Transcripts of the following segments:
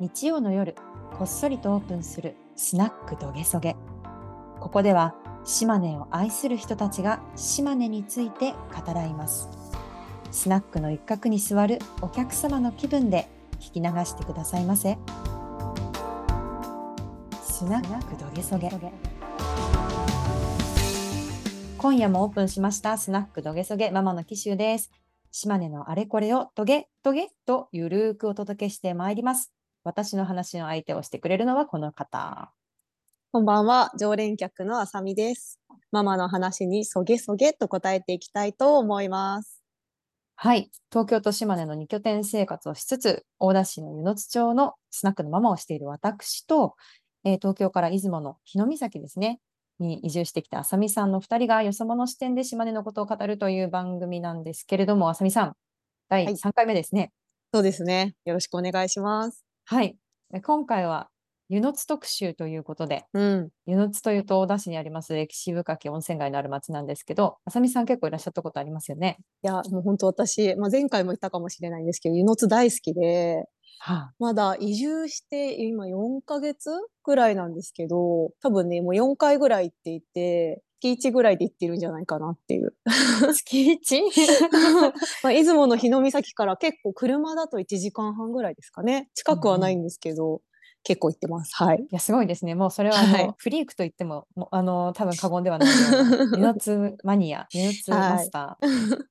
日曜の夜こっそりとオープンするスナックどげそげ。ここでは島根を愛する人たちが島根について語らいます。スナックの一角に座るお客様の気分で聞き流してくださいませ。スナックどげそげ。今夜もオープンしましたスナックどげそげママの紀州です。島根のあれこれをトゲトゲとゆるーくお届けしてまいります。私の話の相手をしてくれるのはこの方。こんばんは、常連客のあさみです。ママの話にそげそげと答えていきたいと思います。はい。東京と島根の2拠点生活をしつつ、大田市の湯野津町のスナックのママをしている私と、えー東京から出雲の日の岬ですね、に移住してきたあさみさんの2人がよそ者視点で島根のことを語るという番組なんですけれども、あさみさん、第はい3回目ですね。そうですね。よろしくお願いします。はい。で今回は湯野津特集ということで、うん。湯野津というと大田市にあります歴史深き温泉街のある町なんですけど、あさみさん結構いらっしゃったことありますよね。いや、もう本当私、まあ、前回も言ったかもしれないんですけど、湯の津大好きで、はまだ移住して今4ヶ月ぐらいなんですけど、多分ね、もう4回ぐらい行っていて、月1ぐらいで行ってるんじゃないかなっていう。月一？まあ、出雲の日の岬から結構車だと1時間半ぐらいですかね。近くはないんですけど、結構行ってます。はい。いや、すごいですね。もうそれはあの、はいフリークと言っても、もうあの、多分過言ではないような、湯野津マニア、湯野津マスター。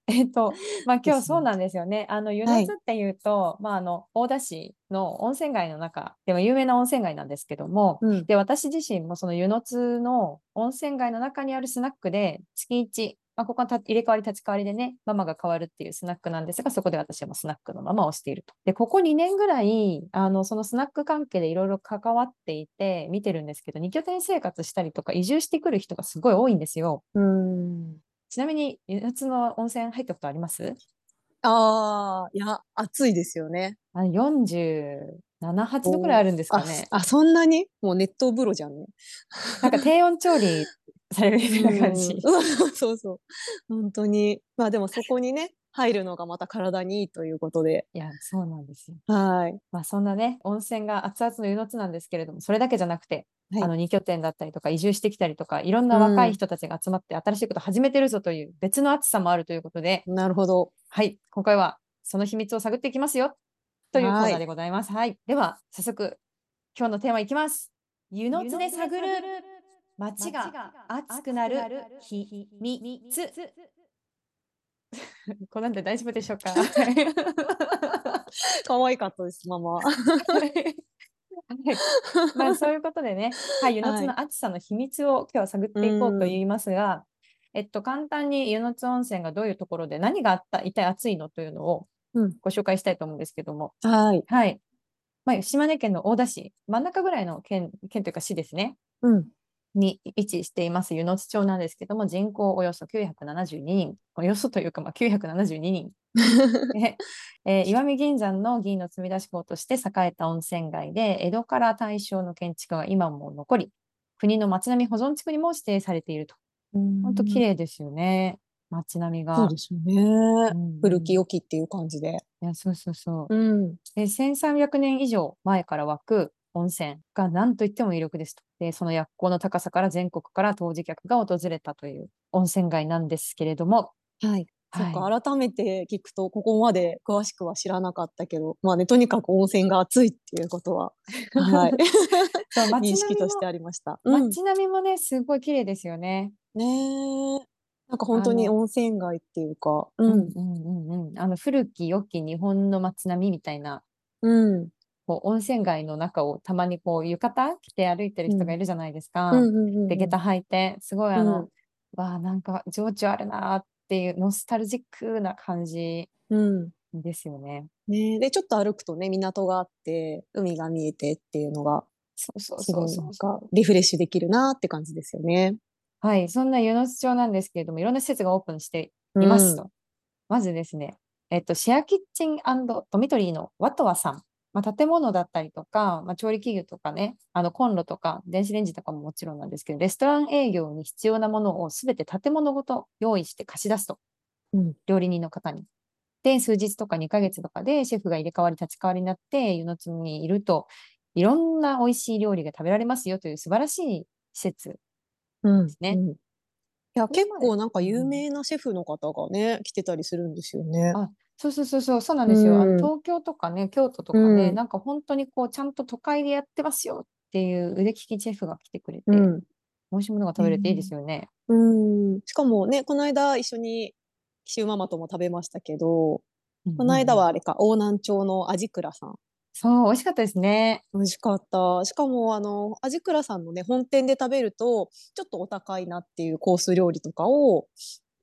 えっと、まあ今日そうなんですよね。あの、湯野津っていうと、まああの、大田市の温泉街の中でも有名な温泉街なんですけども、うん。で、私自身もその湯野津の温泉街の中にあるスナックで月1、まあ、ここはた入れ替わり立ち替わりでね、ママが変わるっていうスナックなんですが、そこで私はもうスナックのママをしていると。で、ここ2年ぐらい、あの、そのスナック関係でいろいろ関わっていて、見てるんですけど、2拠点生活したりとか移住してくる人がすごい多いんですよ。うん。ちなみに、湯野津の温泉入ったことあります？ああ、いや、暑いですよね。あの47、8度くらいあるんですかあね。あ、そんなに？もう熱湯風呂じゃんね。なんか低温調理されるような感じ。うん そうそう。本当に。まあでもそこにね、入るのがまた体にいいということで。いや、そうなんですよ。はい。まあそんなね、温泉が熱々の湯の津なんですけれども、それだけじゃなくて、はいあの2拠点だったりとか移住してきたりとか、いろんな若い人たちが集まって新しいことを始めてるぞという別の熱さもあるということで、なるほど。はい、今回はその秘密を探っていきますよというコーナはいーでございます。はい、では早速今日のテーマいきます。湯の津で探る街が熱くなる秘密。これなんで大丈夫でしょうか？可愛かったです、ママ。はいまあそういうことでね、はい、湯の津の暑さの秘密を今日は探っていこうと言いますが、えっと、簡単に湯の津温泉がどういうところで何があった、一体暑いのというのをうん。ご紹介したいと思うんですけども、はい。はい。まあ、島根県の大田市、真ん中ぐらいの県、県というか市ですね、うん。に位置しています湯の津町なんですけども、人口およそ972人、およそというか、まあ、972人 で、えー石見銀山の銀の積み出し港として栄えた温泉街で、江戸から大正の建築が今も残り、国の街並み保存地区にも指定されていると。本当綺麗ですよね、街並みが。そうですよね。うん古き良きっていう感じで。いやそうそうそう。うん。で1300年以上前から湧く温泉が何と言っても魅力ですと。で、その薬効の高さから全国から当時客が訪れたという温泉街なんですけれども、はい。そはいっか、改めて聞くと、ここまで詳しくは知らなかったけど、まあね、とにかく温泉が熱いっていうことは、はい。認識としてもありました。うん。街並みもね、すごい綺麗ですよね。ねえ。なんか本当に温泉街っていうか、ううんん。うんうんうん。あの古き良き日本の街並みみたいな、うん。こう温泉街の中をたまにこう浴衣着て歩いてる人がいるじゃないですか。うんうんうんうんで、下駄履いて、すごいあの、うんわあ、なんか情緒あるなーっていうノスタルジックな感じうん。ですよね。ねえで、ちょっと歩くとね、港があって、海が見えてっていうのが、そうそうすごいそうそうなんか、リフレッシュできるなって感じですよね。はい、そんな湯の津町なんですけれども、いろんな施設がオープンしていますと。まずですね、えっと、シェアキッチンドミトリーのワトワさん。まあ、建物だったりとか、まあ、調理器具とかね、あのコンロとか電子レンジとかももちろんなんですけど、レストラン営業に必要なものをすべて建物ごと用意して貸し出すと、うん。料理人の方に。で、数日とか2ヶ月とかでシェフが入れ替わり立ち替わりになって湯の津にいるといろんな美味しい料理が食べられますよという素晴らしい施設。うんですね。うん。いや、結構なんか有名なシェフの方がね、来てたりするんですよね。あそうそうそうそう、そうなんですよ。あうんの東京とかね、京都とかね、うんなんか本当にこう、ちゃんと都会でやってますよっていう腕利きシェフが来てくれて、うん。美味しいものが食べれていいですよね。うん。しかもね、この間一緒に紀州ママとも食べましたけど、この間うんうんうんはあれか、大南町の味倉さん。そう、美味しかったですね。美味しかった。しかも、あの、味倉さんのね、本店で食べると、ちょっとお高いなっていうコース料理とかを、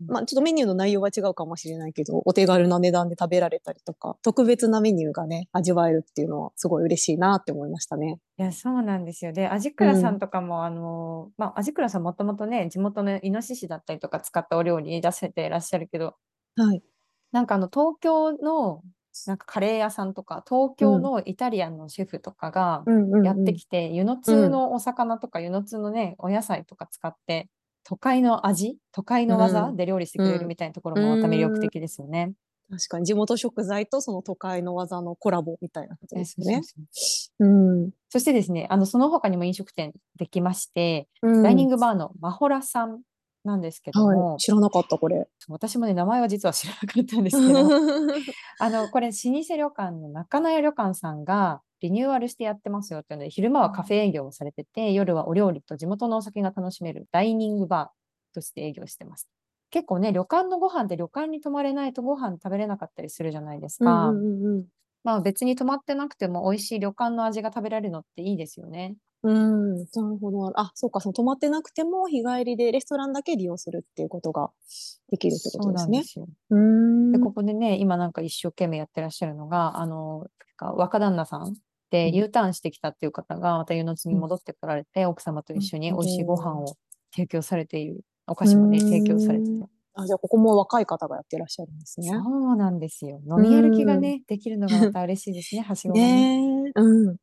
まあ、ちょっとメニューの内容は違うかもしれないけど、お手軽な値段で食べられたりとか、特別なメニューがね、味わえるっていうのは、すごい嬉しいなって思いましたね。いや、そうなんですよ。で、味倉さんとかも、あの、まあ、味倉さんもともとね、地元のイノシシだったりとか使ったお料理出せていらっしゃるけど、はい。なんかあの、東京の、なんかカレー屋さんとか、東京のイタリアンのシェフとかがうんうんうんやってきて、湯の津のお魚とか湯の津のね、お野菜とか使って、都会の味、都会の技？で料理してくれるみたいなところもまた魅力的ですよね。確かに地元食材とその都会の技のコラボみたいなことですよね。そしてですね、あの、その他にも飲食店できまして、うんダイニングバーのマホラさんなんですけども、はい。知らなかった、これ。私もね、名前は実は知らなかったんですけど、あの、これ、老舗旅館の中野屋旅館さんがリニューアルしてやってますよっていうので、昼間はカフェ営業をされてて、夜はお料理と地元のお酒が楽しめるダイニングバーとして営業してます。結構ね、旅館のご飯って旅館に泊まれないとご飯食べれなかったりするじゃないですか。うんうんうんまあ別に泊まってなくても美味しい旅館の味が食べられるのっていいですよね。うん、なるほど。あ、そうか、その泊まってなくても日帰りでレストランだけ利用するっていうことができるってことですね。すよ。うんで、ここでね、今なんか一生懸命やってらっしゃるのが、あの、か若旦那さん U ターンしてきたっていう方が、また湯の津に戻ってこられて、奥様と一緒に美味しいご飯を提供されている、お菓子もね、提供されてて。あ、じゃあここも若い方がやってらっしゃるんですね。そうなんですよ。飲み歩きがね、できるのがまた嬉しいですね、はしごがね。ねえ。うん。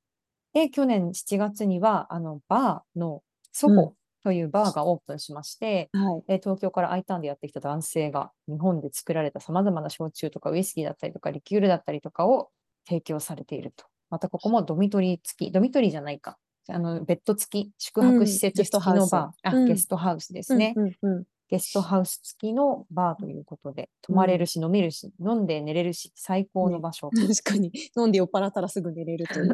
で、去年7月には、あの、バーのソうんホというバーがオープンしまして、はい。えー東京から I ターンでやってきた男性が日本で作られたさまざまな焼酎とかウイスキーだったりとかリキュールだったりとかを提供されていると。またここもドミトリー付き、ドミトリーじゃないか。あのベッド付き、宿泊施設付きのハウス。バー、あうん。ゲストハウスですね、うんうんうん。ゲストハウス付きのバーということで、泊まれるし、飲めるし、飲んで寝れるし、最高の場所。確かに。飲んで酔っ払ったらすぐ寝れるという。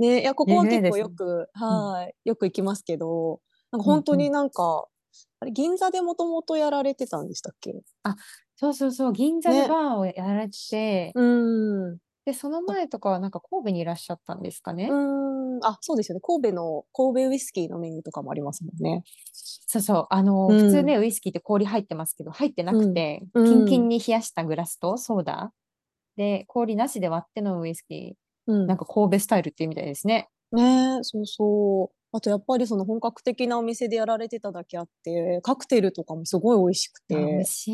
ねいやここは結構よく、はい、よく行きますけど、なんか本当になんか、あれ銀座でもともとやられてたんでしたっけ？そうそうそう、銀座でね。バーをやられてて、うん。で、その前とかはなんか神戸にいらっしゃったんですかね。うん。あ、そうですよね。神戸の神戸ウイスキーのメニューとかもありますもんね。そうそう、あの、うん普通ね、ウイスキーって氷入ってますけど、入ってなくて、うんキンキンに冷やしたグラスとソーダで、氷なしで割って飲むウイスキうんー、なんか神戸スタイルっていうみたいですね。ねそうそう。あとやっぱりその本格的なお店でやられてただけあって、カクテルとかもすごい美味しくて。あ美味し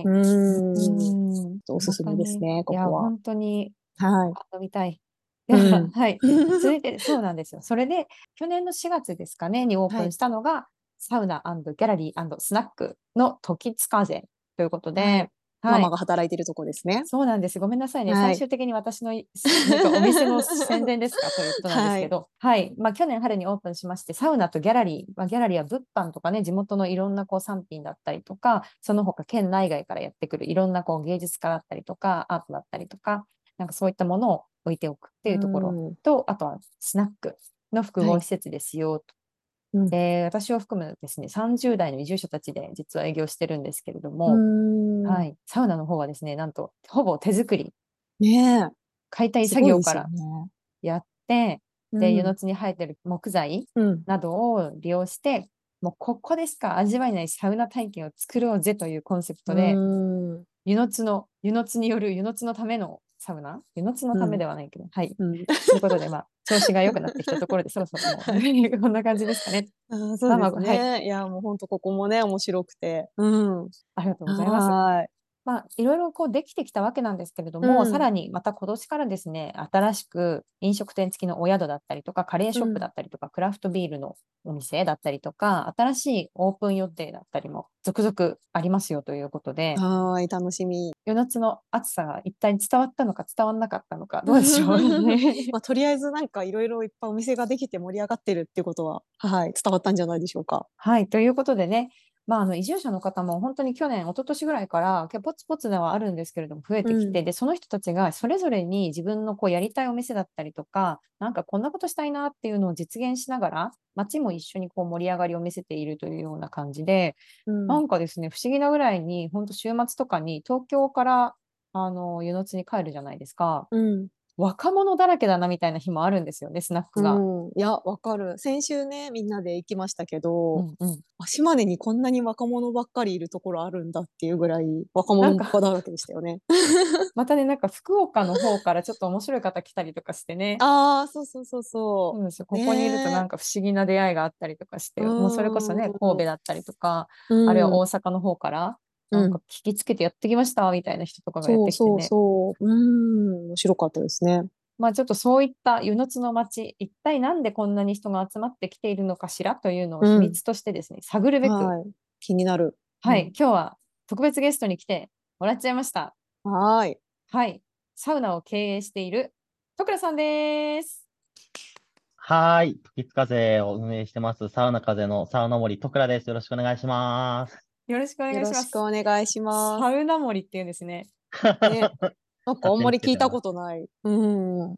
い。うん。うんおすすめですねまたいや、ここは本当にはい。飲みたい。うん はい。続いて、そうなんですよ。それで、去年の4月ですかね、にオープはいンしたのが、サウナギャラリースナックの時津風ということで、はいはいママが働いてるとこですね。そうなんです。ごめんなさいね。はい最終的に私の お店の宣伝ですか？ということなんですけど、はい。まあ、去年春にオープンしまして、サウナとギャラリー、まあ、ギャラリーは物販とかね、地元のいろんなこう産品だったりとか、その他県内外からやってくるいろんなこう芸術家だったりとか、アートだったりとか、なんかそういったものを置いておくっていうところうんと、あとはスナックの複合施設ですよと。うんで、私を含むですね、30代の移住者たちで実は営業してるんですけれどうも、んはい。サウナの方はですね、なんと、ほぼ手作り、ね解体え。作業からやって、うんで、湯の津に生えてる木材うん。などを利用して、もうここでしか味わえないサウナ体験を作ろうぜというコンセプトで、うん湯の津の、湯の津による湯の津のためのサウナ？湯の津のためではないけど、はい。うん。ということで、まあ、調子が良くなってきたところで、そろそろもう、こんな感じですかね。あーそうですね。いや、もう本当ここもね、面白くて。うん。ありがとうございます。はい。まあ、いろいろこうできてきたわけなんですけれども、うんさらにまた今年からですね、新しく飲食店付きのお宿だったりとか、カレーショップだったりとか、クラフトビールのお店だったりとか、新しいオープン予定だったりも続々ありますよということで、はーい、楽しみ。夜夏の暑さが一体伝わったのか伝わらなかったのか、どうでしょうね。まあ、とりあえずなんかいろいろいっぱいお店ができて盛り上がってるっていうことは、はい、伝わったんじゃないでしょうか。はい、ということでね、まあ、あの移住者の方も本当に去年、一昨年ぐらいからポツポツではあるんですけれども増えてきて、うん。でその人たちがそれぞれに自分のこうやりたいお店だったりとか、なんかこんなことしたいなっていうのを実現しながら、街も一緒にこう盛り上がりを見せているというような感じで、うん。なんかですね、不思議なぐらいに、本当週末とかに東京からあの湯の津に帰るじゃないですか。うん若者だらけだなみたいな日もあるんですよね、スナックが。うん、いや、わかる。先週ね、みんなで行きましたけど、うんうんあ島根にこんなに若者ばっかりいるところあるんだっていうぐらい若者ばっかだらけでしたよね。またね、なんか福岡の方からちょっと面白い方来たりとかしてね。ああ、そうそうそうそう。そうですよ。ここにいるとなんか不思議な出会いがあったりとかして、うんもうそれこそね、神戸だったりとか、うんあるいは大阪の方から、なんか聞きつけてやってきましたみたいな人とかがやってきてそうね。そうそう。うん、面白かったですね。まあちょっとそういった湯の津の町、一体なんでこんなに人が集まってきているのかしら？というのを秘密としてですね、探るべく、はい、はい。気になる。今日は特別ゲストに来てもらっちゃいました。はーい。はい。サウナを経営している徳倉さんです。はーい。時津風を運営してます、サウナ風のサウナ森徳倉です。よろしくお願いします。よろしくお願いしますよろしく。お願いしまサウナ森っていうんですね。す。ね、なんかあんまり聞いたことない。うん。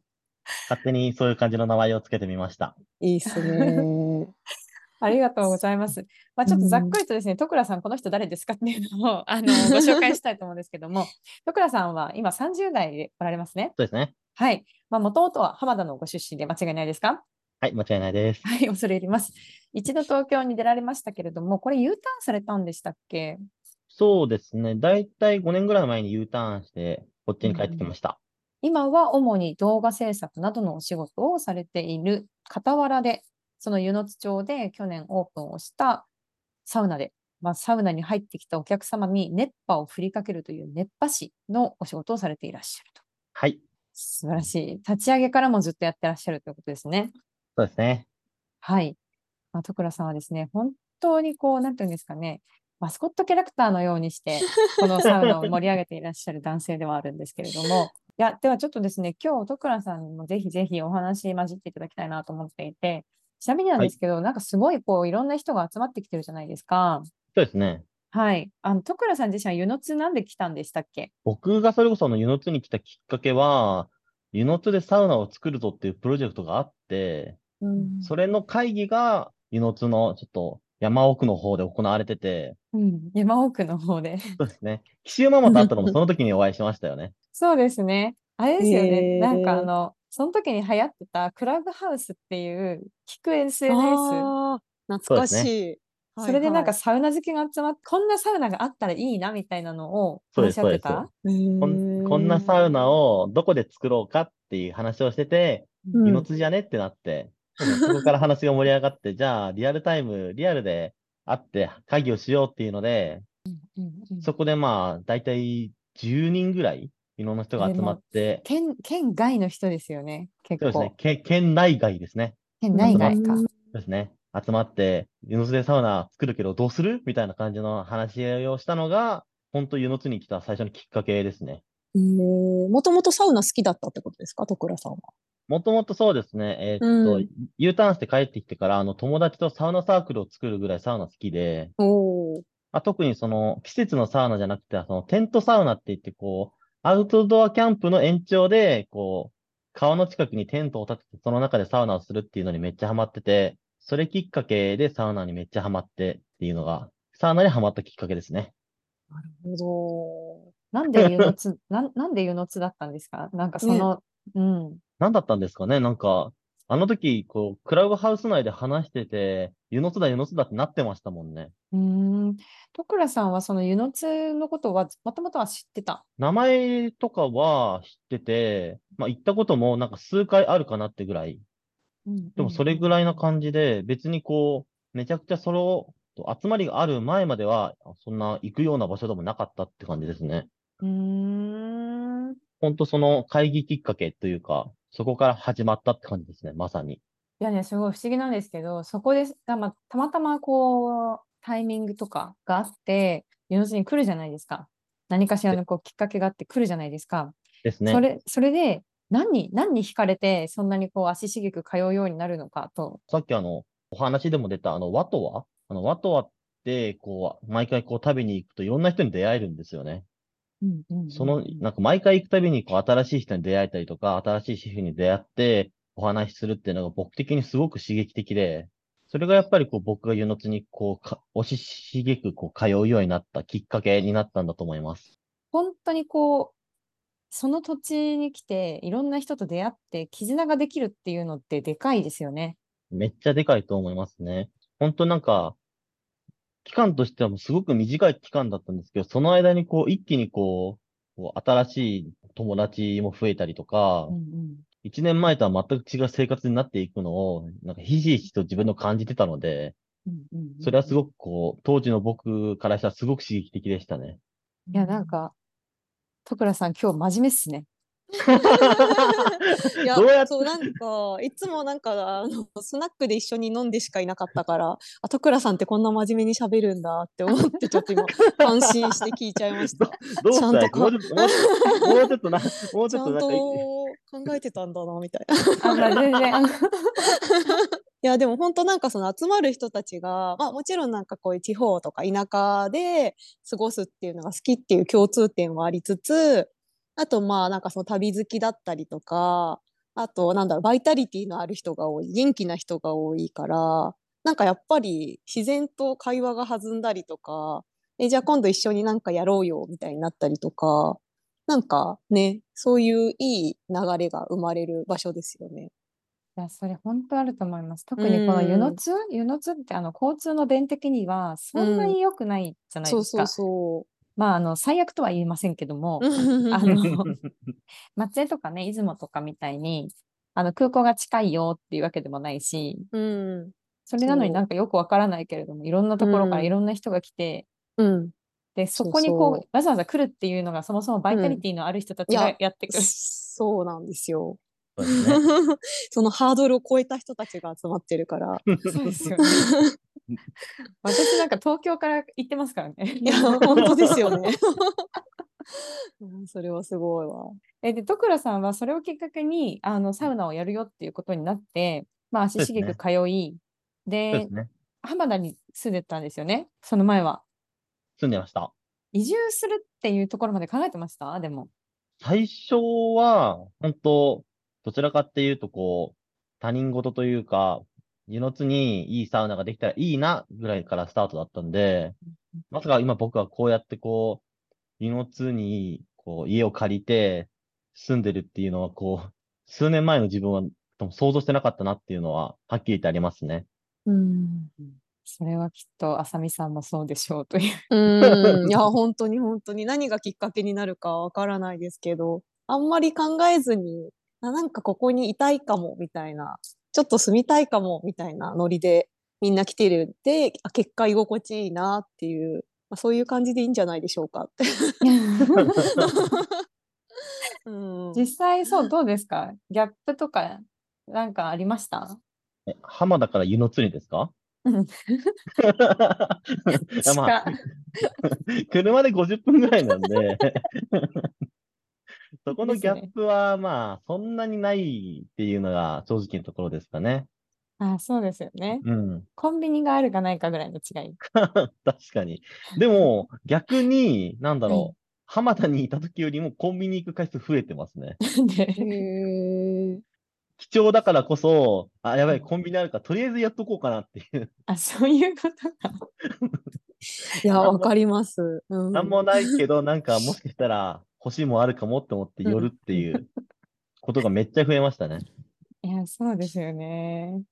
勝手にそういう感じの名前をつけてみました。いいっすね。ありがとうございます。まあ、ちょっとざっくりとですね、徳倉さん、この人誰ですかっていうのを あのご紹介したいと思うんですけども、徳倉さんは今30代でおられますね。そうですね。はい。まあ、もともとは浜田のご出身で間違いないですか？はい、間違いないです。はい、恐れ入ります。一度東京に出られましたけれども、これ U ターンされたんでしたっけ？そうですね。だいたい5年ぐらい前に U ターンして、こっちに帰ってきました。今は主に動画制作などのお仕事をされている傍らで、その湯の津町で去年オープンをしたサウナで、まあ、サウナに入ってきたお客様に熱波を振りかけるという熱波師のお仕事をされていらっしゃると。はい。素晴らしい。立ち上げからもずっとやってらっしゃるということですね。そうですね。はい。まあ、徳倉さんはですね、本当にこう、なんていうんですかね、マスコットキャラクターのようにして、このサウナを盛り上げていらっしゃる男性ではあるんですけれども、いや、ではちょっとですね、今日、徳倉さんにもぜひぜひお話混じっていただきたいなと思っていて、ちなみになんですけど、なんかすごいこう、いろんな人が集まってきてるじゃないですか。そうですね。はい。あの、徳倉さん自身は湯の津なんで来たんでしたっけ？僕がそれこそあの湯の津に来たきっかけは、湯の津でサウナを作るぞっていうプロジェクトがあって、うんそれの会議が湯の津のちょっと山奥の方で行われてて、うん、山奥の方で。そうですね。紀州ママと会ったのもその時にお会いしましたよね。そうですね。あれですよね。へーなんかあの、その時に流行ってたクラブハウスっていう聞く SNS。懐かしい。それでなんかはサウナ好きが集まって、こんなサウナがあったらいいなみたいなのをそうです話し合ってた？こんこんなサウナをどこで作ろうかっていう話をしてて、うんじゃねってなって、そこから話が盛り上がって、じゃあリアルタイム、リアルで会って会議をしようっていうので、うんうんそこでまあ、だいたい10人ぐらい、いろんな人が集まって、県県外の人ですよね、結構。そうですね、け県内外ですね。県内外か。ですね。集まって、湯の津でサウナ作るけどどうする？みたいな感じの話をしたのが、本当湯の津に来た最初のきっかけですね。もともとサウナ好きだったってことですか、徳倉さんは。もともとそうですね、えーっと、うん。U ターンして帰ってきてから、あの、友達とサウナサークルを作るぐらいサウナ好きで、あ、特にその、季節のサウナじゃなくて、その、テントサウナって言って、こう、アウトドアキャンプの延長で、こう、川の近くにテントを立てて、その中でサウナをするっていうのにめっちゃハマってて、それきっかけでサウナにめっちゃハマってっていうのが、サウナにハマったきっかけですね。なるほなんで湯の津、なんなんで湯の津だったんですか？なんかその、うん。何だったんですかね？なんか、あの時、こう、クラブハウス内で話してて、湯の津だ、湯の津だってなってましたもんね。うーん。徳倉さんはその湯の津のことはもともとは知ってた？名前とかは知ってて、まあ、行ったこともなんか数回あるかなってぐらい。うんでもそれぐらいな感じで、別にこう、めちゃくちゃその、集まりがある前までは、そんな行くような場所でもなかったって感じですね。うーん。本当その会議きっかけというか、そこから始まったって感じですね、まさに。いやね、すごい不思議なんですけど、そこで、たまたまたまこう、タイミングとかがあって、世の中に来るじゃないですか。何かしらのこうきっかけがあって来るじゃないですか。ですね。それ、それで、何に、何に惹かれて、そんなにこう足しげく通うようになるのかと。さっきあの、お話でも出たあの、ワトワ？あの、ワトワって、こう、毎回こう食べに行くといろんな人に出会えるんですよね。うんうんうんその、なんか毎回行くたびに、こう、新しい人に出会えたりとか、新しいシェフに出会って、お話しするっていうのが僕的にすごく刺激的で、それがやっぱりこう、僕が湯の津にこう、か押ししげくこう、通うようになったきっかけになったんだと思います。本当にこう、その土地に来て、いろんな人と出会って、絆ができるっていうのってでかいですよね。めっちゃでかいと思いますね。本当なんか、期間としてはもうすごく短い期間だったんですけど、その間にこう、一気にこう、こう新しい友達も増えたりとか、うんうん一年前とは全く違う生活になっていくのを、なんかひしひしと自分の感じてたので、うんうんうんそれはすごくこう、当時の僕からしたらすごく刺激的でしたね。いや、なんか、徳倉さん、今日真面目っすね。いやどうやそうなんかいつもなんかあのスナックで一緒に飲んでしかいなかったからあ徳倉さんってこんな真面目に喋るんだって思ってちょっと今感心して聞いちゃいました。どうしたちゃんともうちょっと、な、もうちちゃんょっとなんかいい、と考えてたんだなみたいな。全然、いやでも本当なんかその集まる人たちが、まあ、もちろんなんかこういう地方とか田舎で過ごすっていうのが好きっていう共通点はありつつあとまあなんかその旅好きだったりとかあとなんだろうバイタリティのある人が多い元気な人が多いからなんかやっぱり自然と会話が弾んだりとかえじゃあ今度一緒になんかやろうよみたいになったりとかなんかねそういういい流れが生まれる場所ですよね。いや、それ本当あると思います。特にこの湯の津湯の津ってあの交通の便的にはそんなに良くないじゃないですか。そうそうそまあ、あの、最悪とは言いませんけども、う。あの、松江とかね、出雲とかみたいに、あの、空港が近いよっていうわけでもないし、うん。それなのになんかよくわからないけれども、いろんなところからうんいろんな人が来て、うん。で、そこにこう、そうわざわざ来るっていうのが、そもそもバイタリティのある人たちがいややってくる。そうなんですよ。そ。そのハードルを超えた人たちが集まってるから。そうですよね。私なんか東京から行ってますからね。いや、本当ですよね。うんそれはすごいわ。えで、徳倉さんはそれをきっかけにあのサウナをやるよっていうことになって、まあ、足しげく通い、でですね。浜田に住んでたんですよね、その前は。住んでました。移住するっていうところまで考えてました？でも。最初は、本当どちらかっていうと、こう、他人事というか、湯の津にいいサウナができたらいいな、ぐらいからスタートだったんで、まさか今僕はこうやってこう、湯の津に、こう、家を借りて住んでるっていうのは、こう、数年前の自分は想像してなかったなっていうのは、はっきり言ってありますね。うん。それはきっと浅見さんもそうでしょうという。うん。いや、本当に本当に何がきっかけになるかわからないですけど、あんまり考えずに、あなんかここにいたいかも、みたいな、ちょっと住みたいかも、みたいなノリでみんな来てるんで、あ結果居心地いいなっていう、まあ、そういう感じでいいんじゃないでしょうか。って。うん、実際そう、どうですか？ギャップとかなんかありました？え浜田から湯の津にですか？車で50分ぐらいなんで、そこのギャップはまあ、そんなにないっていうのが正直なところですかね。あそうですよね。うん。コンビニがあるかないかぐらいの違い。確かに。でも、逆に、なんだろうう、浜田にいた時よりもコンビニ行く回数増えてますね。でへえ。貴重だからこそ、あ、やばい、コンビニあるから、とりあえずやっとこうかなっていう。あ、そういうことか。いや、わかります。うん。なんもないけど、なんかもしかしたら欲しいもんあるかもって思って寄るっていうことがめっちゃ増えましたね。いや、そうですよね。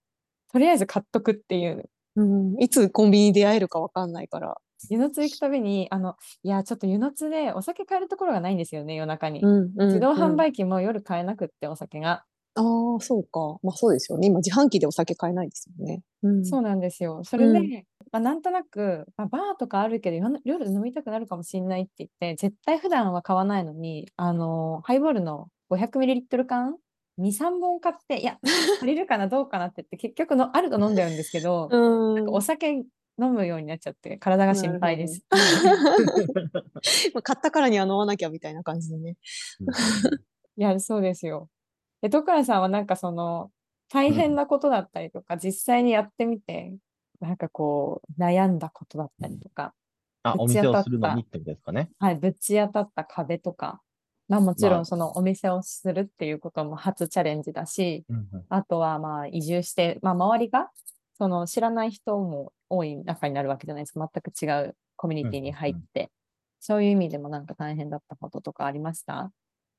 とりあえず買っとくっていう。うん、いつコンビニに出会えるかわかんないから。湯の津行くたびに、あの、いや、ちょっと湯の津でお酒買えるところがないんですよね、夜中に。うんうん自動販うん売機も夜買えなくって、お酒が。ああ、そうか。まあそうですよね。今自販機でお酒買えないですよね。うん。そうなんですよ。それで、うんまあ、なんとなく、まあ、バーとかあるけど夜夜飲みたくなるかもしれないって言って絶対普段は買わないのにあのハイボールの 500ml 缶23本買っていや 足りるかなどうかなって言って結局のあると飲んでるんですけど、うん。なんかお酒飲むようになっちゃって体が心配です。まあ買ったからには飲まなきゃみたいな感じでね。いやそうですよ。で徳原さんはなんかその大変なことだったりとか、実際にやってみてなんかこう悩んだことだったりとか、あ、おぶち当たった店をするのにってことですかね。はい、ぶち当たった壁とか、まあ、もちろまあんそのお店をするっていうことも初チャレンジだし、うんうんあとはまあ移住して、まあ、周りがその知らない人も多い中になるわけじゃないですか。全く違うコミュニティに入って。そういう意味でもなんか大変だったこととかありました？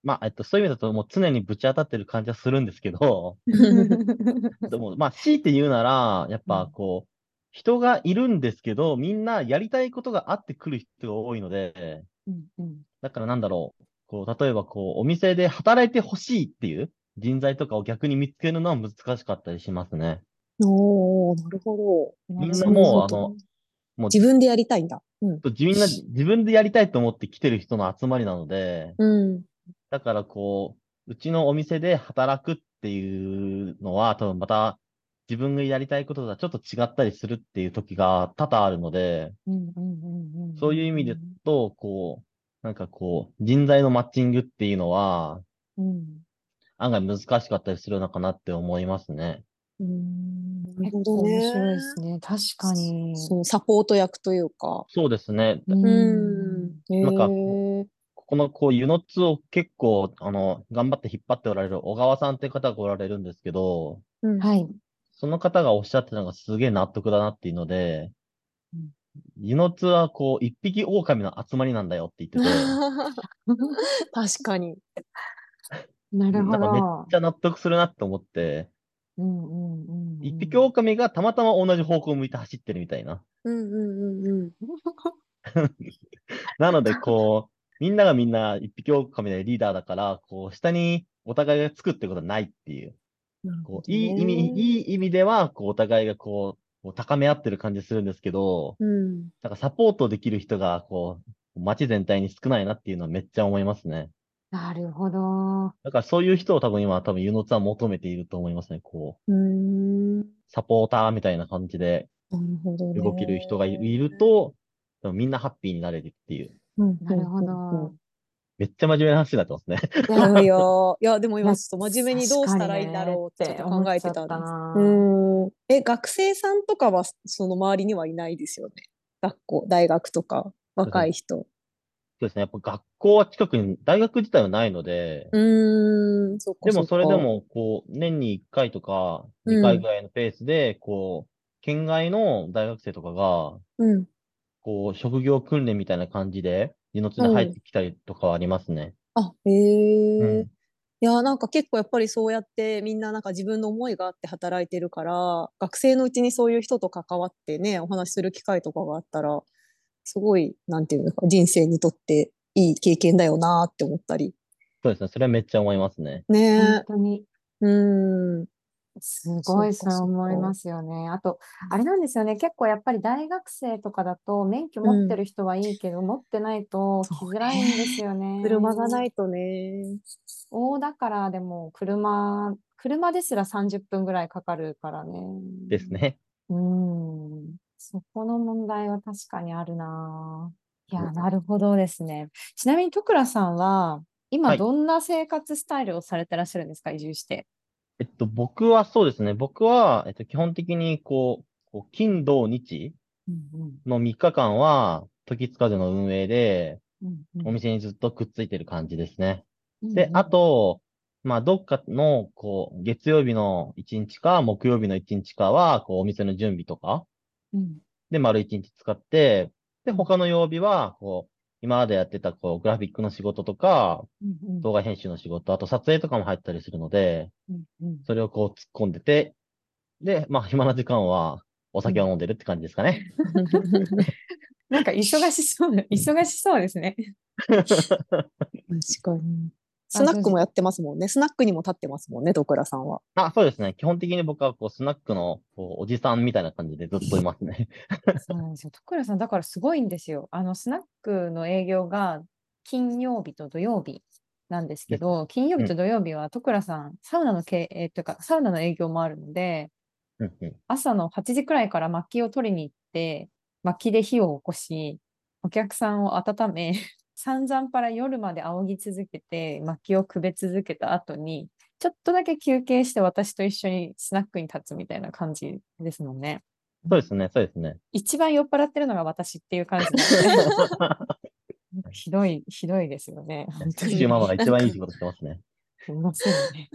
まあ、えっと、そういう意味だともう常にぶち当たってる感じはするんですけど、でも、まあ、強いて言うなら、やっうんぱこう、人がいるんですけど、みんなやりたいことがあってくる人が多いので、うんうんだからなんだろう、こう、例えばこう、お店で働いてほしいっていう人材とかを逆に見つけるのは難しかったりしますね。おー、なるほど。みんなもう、あの、もう自分でやりたいんだ。うん。自分が自分でやりたいと思って来てる人の集まりなので、うん。だからこう、うちのお店で働くっていうのは多分また自分がやりたいこととはちょっと違ったりするっていう時が多々あるので、そういう意味でと、こう、なんかこう、人材のマッチングっていうのはうん案外難しかったりするのかなって思いますね。うんなるほどね。面白いですね。確かに。そう、サポート役というか。そうですね。ううんなんかーここのこう、ユノッツを結構、あの、頑張って引っ張っておられる小川さんっていう方がおられるんですけど、うん。はい。その方がおっしゃってたのがすげえ納得だなっていうのでうん、ユノツはこう、一匹狼の集まりなんだよって言ってて、確かに。なるほなんかめっどち。ゃ納得するなって思って、うんうんうんうん一匹狼がたまたま同じ方向を向いて走ってるみたいな。うんうんうんうん。なので、こう、みんながみんな一匹狼でリーダーだから、こう、下にお互いがつくってことはないっていう。こう、いい意味、いい意味では、こう、お互いがこう、高め合ってる感じするんですけど、うん。なんかサポートできる人が、こう、街全体に少ないなっていうのはめっちゃ思いますね。なるほど。だからそういう人を多分今、多分ユノツは求めていると思いますね。こう、うん。なサポーターみたいな感じでるほどね。動ける人がいいると、みんなハッピーになれるっていう。うん、なるほうんど。めっちゃ真面目な話になってますね。いやいや、いや、でも今ちょっと真面目にどうしたらいいんだろうってちょっと考えてたんです。な。うん。え、学生さんとかはその周りにはいないですよね？学校、大学とか、若い人。そうですね。やっぱ学校は近くに、大学自体はないので、うーん、そでもそれでも、こう、年に1回とか、うん2回ぐらいのペースで、こう、県外の大学生とかが、うん。こう、職業訓練みたいな感じで、二の入ってきたりとかはありますね。あ、へえ、うんいや、なんか結構やっぱりそうやってみんななんか自分の思いがあって働いてるから、学生のうちにそういう人と関わってね、お話しする機会とかがあったら、すごい、なんていうのか、人生にとっていい経験だよなって思ったり。そうですね。それはめっちゃ思いますね。ね本当に。え。うん。すごいそう思いますよね。あと、あれなんですよね。結構やっぱり大学生とかだと免許持ってる人はいいけど、持ってないと来づらいんですよね。車がないとね。大だからでも車、車ですら30分ぐらいかかるからね。です。ね。うん。そこの問題は確かにあるな。いや、なるほどですね。ちなみに、徳倉さんは、今はいどんな生活スタイルをされてらっしゃるんですか、移住して。えっと、僕はそうですね。僕は、えっと、基本的に、こう、こう金、土、日うんの3日間は、時津風の運営で、お店にずっとくっついてる感じですね。うんで、あと、まあ、どっかの、こう、月曜日の1日か、木曜日の1日かは、こう、お店の準備とか、うん。で、丸1日使って、で、他の曜日は、こう、今までやってた、こう、グラフィックの仕事とか、うんうん動画編集の仕事、あと撮影とかも入ったりするので、うんうんそれをこう突っ込んでて、で、まあ、暇な時間は、お酒を飲んでるって感じですかね。なんか忙しそうな、忙しそうですね。確かに。スナックもやってますもんね。スナックにも立ってますもんね、徳倉さんは。あ、そうですね。基本的に僕はこうスナックのこうおじさんみたいな感じでずっといますね。そうなんですよ。徳倉さん、だからすごいんですよ。あの、スナックの営業が金曜日と土曜日なんですけど、金曜日と土曜日は徳倉さん、サウナの経営というか、サウナの営業もあるので、うんうん朝の8時くらいから薪を取りに行って、薪で火を起こし、お客さんを温め、散々パラ夜まで仰ぎ続けて、薪をくべ続けた後に、ちょっとだけ休憩して私と一緒にスナックに立つみたいな感じですもんね。そうですね、そうですね。一番酔っ払ってるのが私っていう感じ ひどい、ひどいですよね。本ママが一番いい仕事してますね。すいませんね。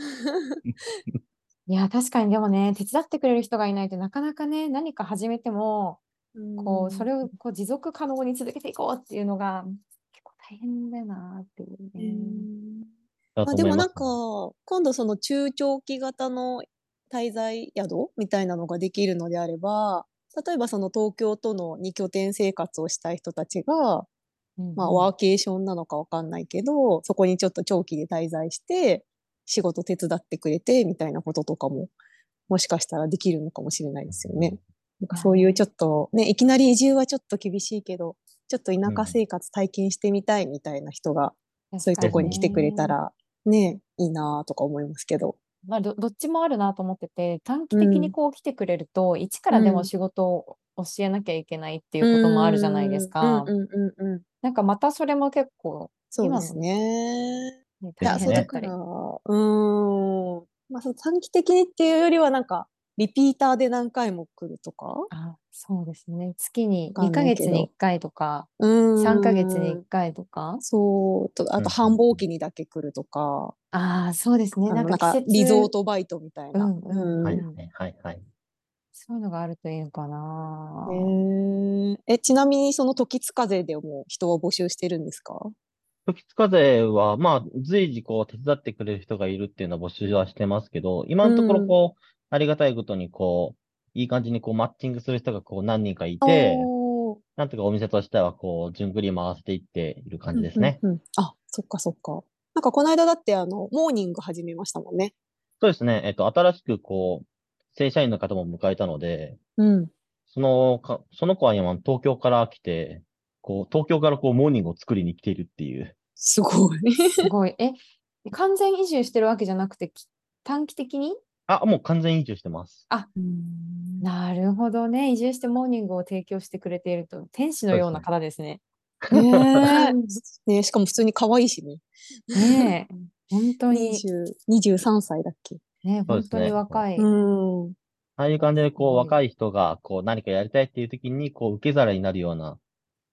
いや、確かにでもね、手伝ってくれる人がいないとなかなかね、何か始めても、こう、それをこう持続可能に続けていこうっていうのが大変だよなっていううね。んだと思いますまあでもなんか、今度その中長期型の滞在宿みたいなのができるのであれば、例えばその東京との2拠点生活をしたい人たちが、まあワーケーションなのかわかんないけど、そこにちょっと長期で滞在して、仕事手伝ってくれてみたいなこととかも、もしかしたらできるのかもしれないですよね。なんかそういうちょっとね、いきなり移住はちょっと厳しいけど、ちょっと田舎生活体験してみたいみたいな人が、そういうとこに来てくれたら、ね、いいなとか思いますけど。まあ、どどっちもあるなと思ってて短期的にこう来てくれると、一からでも仕事を教えなきゃいけないっていうこともあるじゃないですか。うんうんうんうん。なんかまたそれも結構、そうですね。ね、だったり。うーん。まあ、そう短期的にっていうよりは、なんか、リピーターで何回も来るとか？あそうですね。月に2わか月に1回とか、うーん。3ヶ月に1回とか。そう。とあうんと、繁忙期にだけ来るとか。ああ、そうですね。なんか季節かリゾートバイトみたいな。うんうんはい、うんはい、はい、はい。そういうのがあるといいのかな。へーえ、ちなみにその時津風でも人を募集してるんですか？時津風は、まあ、随時こう、手伝ってくれる人がいるっていうのは募集はしてますけど、今のところこう、ありがたいことにこう、いい感じにこう、マッチングする人がこう、何人かいて、なんとかお店としてはこう、順繰り回していっている感じですね。うんうんうんあ、そっかそっか。なんかこの間だってあの、モーニング始めましたもんね。そうですね。えっと、新しくこう、正社員の方も迎えたので、うん。そのか、その子は今東京から来て、こう、東京からこう、モーニングを作りに来ているっていう。すごい。すごい。え、完全移住してるわけじゃなくて、き短期的に？あ、もう完全移住してます。なるほどね。移住してモーニングを提供してくれていると、天使のような方ですね。ねえ。ねしかも普通に可愛いしね。ねえ、本当に、20 23歳だっけ。ね、本当に若い。うん。ああいう感じで、こう、若い人が、こう、何かやりたいっていう時に、こう、受け皿になるような、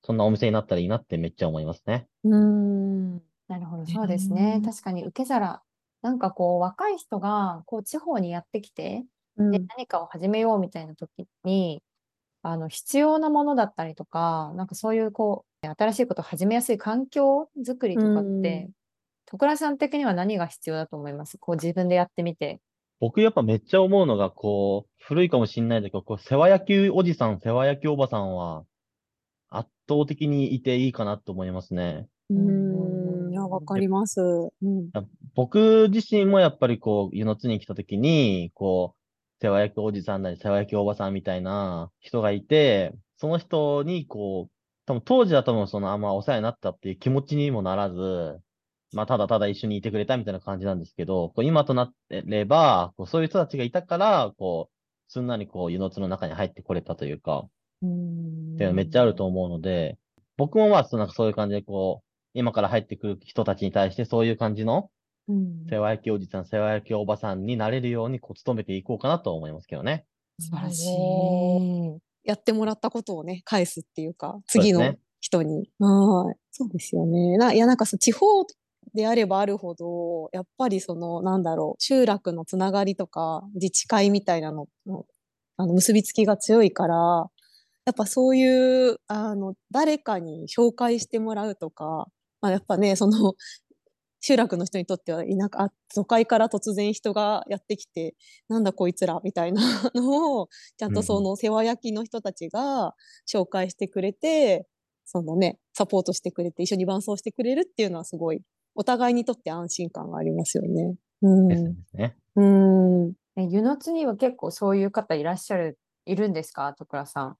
そんなお店になったらいいなってめっちゃ思いますね。うん。なるほど、そうですね。ね確かに受け皿。なんかこう、若い人が、こう、地方にやってきて、うんで、何かを始めようみたいな時に、あの、必要なものだったりとか、なんかそういう、こう、新しいことを始めやすい環境づくりとかって、うん徳良さん的には何が必要だと思います？こう、自分でやってみて。僕やっぱめっちゃ思うのが、こう、古いかもしんないけど、こう、世話焼きおじさん、世話焼きおばさんは、圧倒的にいていいかなと思いますね。うん。わかります。うん。僕自身もやっぱりこう、湯の津に来た時に、こう、世話焼きおじさんなり、世話焼きおばさんみたいな人がいて、その人にこう、多分当時は多分そのあんまお世話になったっていう気持ちにもならず、まあただただ一緒にいてくれたみたいな感じなんですけど、こう今となってれば、こうそういう人たちがいたから、こう、すんなりこう湯の津の中に入ってこれたというか、うんっていうのめっちゃあると思うので、僕もまあそうなんかそういう感じでこう、今から入ってくる人たちに対してそういう感じのうん世話焼きおじさん、世話焼きおばさんになれるようにこう努めていこうかなと思いますけどね。素晴らしい。やってもらったことをね、返すっていうか、次の人に。はい。そうですよね。な、いや、なんかそう、地方であればあるほど、やっぱりその、なんだろう、集落のつながりとか、自治会みたいなのの、あの、結びつきが強いから、やっぱそういう、あの、誰かに紹介してもらうとか、まあ、やっぱね、その、集落の人にとっては田舎、あ都会から突然人がやってきて、なんだこいつらみたいな のを、ちゃんとその世話焼きの人たちが紹介してくれて、そのね、サポートしてくれて、一緒に伴走してくれるっていうのはすごい、お互いにとって安心感がありますよね。うん。ですね。うん。え、湯の津には結構そういう方いらっしゃる、いるんですか徳倉さん？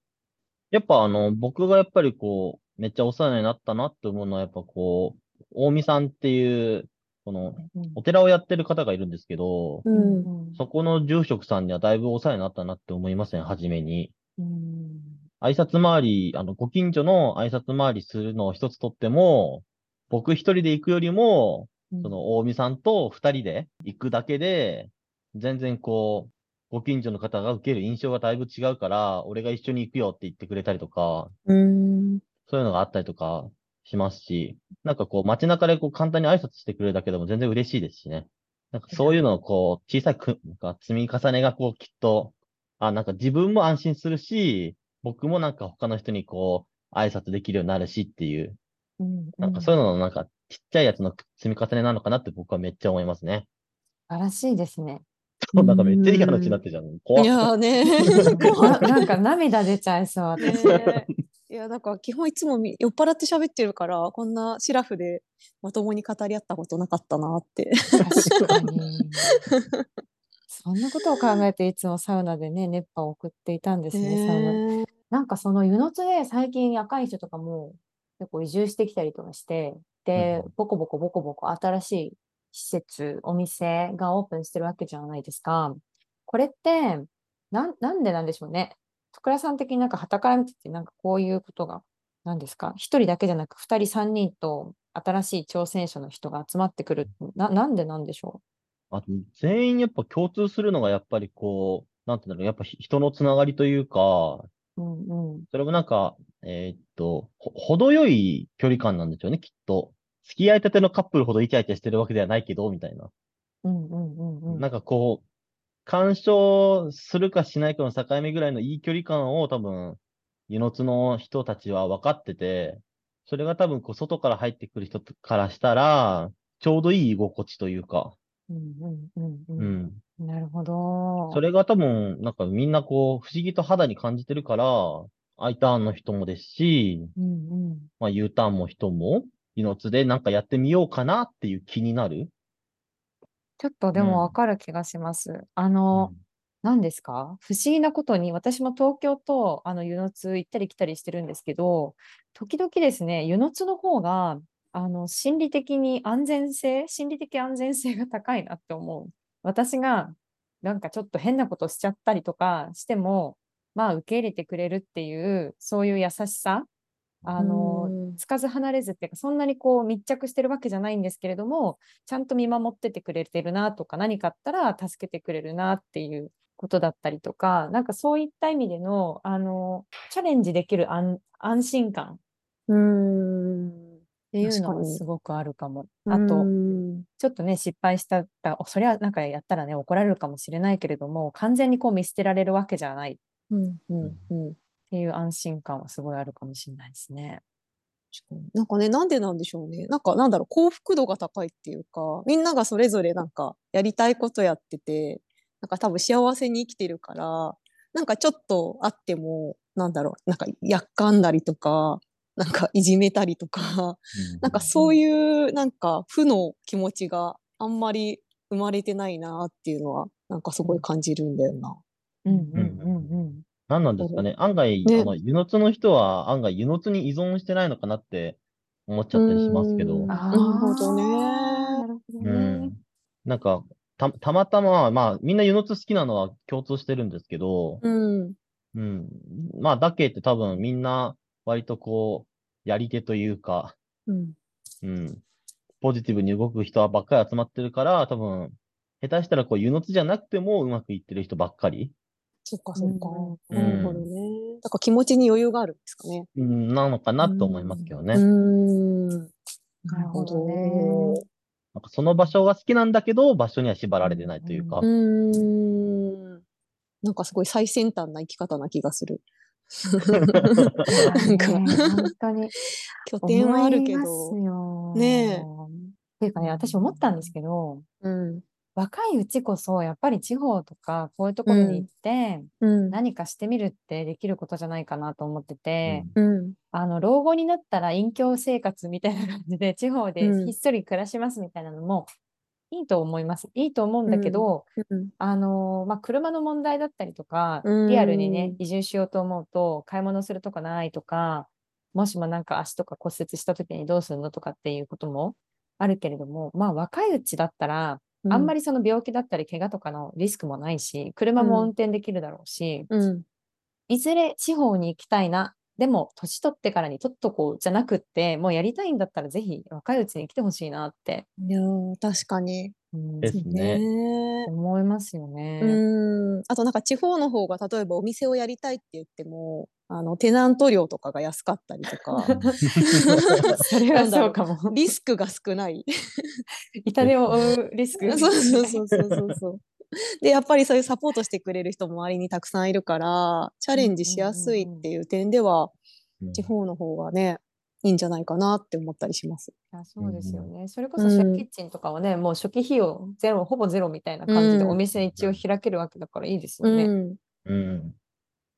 やっぱあの、僕がやっぱりこう、めっちゃお世話になったなって思うのは、やっぱこう、大見さんっていう、この、うんお寺をやってる方がいるんですけど、うん。そこの住職さんにはだいぶお世話になったなって思いますね、初めに。うん挨拶回り、あの、ご近所の挨拶回りするのを一つとっても、僕一人で行くよりも、うんその、大見さんと二人で行くだけで、全然こう、ご近所の方が受ける印象がだいぶ違うから、俺が一緒に行くよって言ってくれたりとか、うん。そういうのがあったりとかしますし、なんかこう街中でこう簡単に挨拶してくれるだけでも全然嬉しいですしね。なんかそういうのをこう小さいく、なんか積み重ねがこうきっと、あ、なんか自分も安心するし、僕もなんか他の人にこう挨拶できるようになるしっていう、うんなんかそういうののなんかちっちゃいやつの積み重ねなのかなって僕はめっちゃ思いますね。素晴らしいですね。そ うなんかめっちゃいい話になってるじゃん。怖っいやーね。ななんか涙出ちゃいそう、いや、なんか基本いつもみ酔っ払って喋ってるから、こんなシラフでまともに語り合ったことなかったなって。確かに。そんなことを考えていつもサウナでね、熱波を送っていたんですね、サウナ。ねなんかその湯の津で最近若い人とかも結構移住してきたりとかして、でうん、ボコボコボコボコ新しい施設、お店がオープンしてるわけじゃないですか。これって、なん、なんでなんでしょうね。徳倉さん的になんか傍から見てて、なんかこういうことが、何ですか？一人だけじゃなく二人三人と新しい挑戦者の人が集まってくる。な、なんでなんでしょあと、全員やっぱ共通するのがやっぱりこう、なんていうんだろう、やっぱひ人のつながりというか、ううんうん。それもなんか、えーっと、ほ、程よい距離感なんでしょうね、きっと。付き合いたてのカップルほどイチャイチャしてるわけではないけど、みたいな。うんうんうんうん。なんかこう、干渉するかしないかの境目ぐらいのいい距離感を多分、湯の津の人たちは分かってて、それが多分こう、外から入ってくる人からしたら、ちょうどいい居心地というか、うんうんうんううん。ん。なるほど。それが多分、なんかみんなこう、不思議と肌に感じてるから、I ターンの人もですし、うんうん。まあ U ターンも人も、イノツでなんかやってみようかなっていう気になる。ちょっとでうんもわかる気がします。あの、何ですか？不思議なことに、私も東京とあの湯の津行ったり来たりしてるんですけど、時々ですね、湯の津の方が、あの、心理的に安全性、心理的安全性が高いなって思う。私が、なんかちょっと変なことしちゃったりとかしても、まあ受け入れてくれるっていう、そういう優しさ、あの、うんつかず離れずっていうか、そんなにこう密着してるわけじゃないんですけれども、ちゃんと見守っててくれてるなとか、何かあったら助けてくれるなっていうことだったりとか、なんかそういった意味での、あの、チャレンジできる安安心感。っうん。ていうのはすごくあるかも。あと、うんちょっとね、失敗したら、それはなんかやったらね、怒られるかもしれないけれども、完全にこう見捨てられるわけじゃない。っうん。うんうん。ていう安心感はすごいあるかもしれないですね。なんかね、なんでなんでしょうね。なんか、なんだろう、幸福度が高いっていうか、みんながそれぞれなんか、やりたいことやってて、なんか多分幸せに生きてるから、なんかちょっとあっても、なんだろう、なんか、やっかんだりとか、なんかいじめたりとか、なんかそういう、なんか負の気持ちがあんまり生まれてないなっていうのは、なんかすごい感じるんだよな。うんうんうんうん。何なんですかね。案外、ねあの、湯の津の人は案外湯の津に依存してないのかなって思っちゃったりしますけど。なるほどねなるほどうね。ん。なんか、た、たまたま、まあ、みんな湯の津好きなのは共通してるんですけど、うん。うん。まあ、だけって多分みんな割とこう、やり手というか、うん。うん。ポジティブに動く人はばっかり集まってるから、多分、下手したらこう、湯の津じゃなくてもうまくいってる人ばっかり、そっかそっか。うんなるほどね。だから気持ちに余裕があるんですかね。うん、なのかなと思いますけどね。うーん。ななるほどね。なんかその場所が好きなんだけど、場所には縛られてないというかう。ーん。なんかすごい最先端な生き方な気がする。なんかね本当に拠点はあるけどます。よねえっていうかね、私思ったんですけど、うん。若いうちこそやっぱり地方とかこういうところに行ってうん。何かしてみるってできることじゃないかなと思ってて、うん。あの老後になったら隠居生活みたいな感じで地方でうんひっそり暮らしますみたいなのもいいと思います。いいと思うんだけど、うん。あのまあ、車の問題だったりとか、うんリアルにね、移住しようと思うと、買い物するとかないとか、もしもなんか足とか骨折した時にどうするのとかっていうこともあるけれども、まあ若いうちだったら、あんまり。りその病気だったり怪我とかのリスクもないし、車も運転できるだろうし、うん。いずれ地方に行きたいな、でも年取ってからにとっとこうじゃなくって、もうやりたいんだったらぜひ若いうちに来てほしいなって、いやー確かに。うんですね。ね思いますよね。うん。あとなんか地方の方が例えばお店をやりたいって言っても、あの、テナント料とかが安かったりとか、それはそうかも。リスクが少ない。痛手を負うリスク。そ うそうそうそうそうそう。で、やっぱりそういうサポートしてくれる人も周りにたくさんいるから、チャレンジしやすいっていう点では、うん地方の方がね、いいんじゃないかなって思ったりします。いやそうですようんね。それこそシェアキッチンとかはね、もう初期費用ゼロ、ほぼゼロみたいな感じでうんお店一応開けるわけだからいいですよね。うん。うん。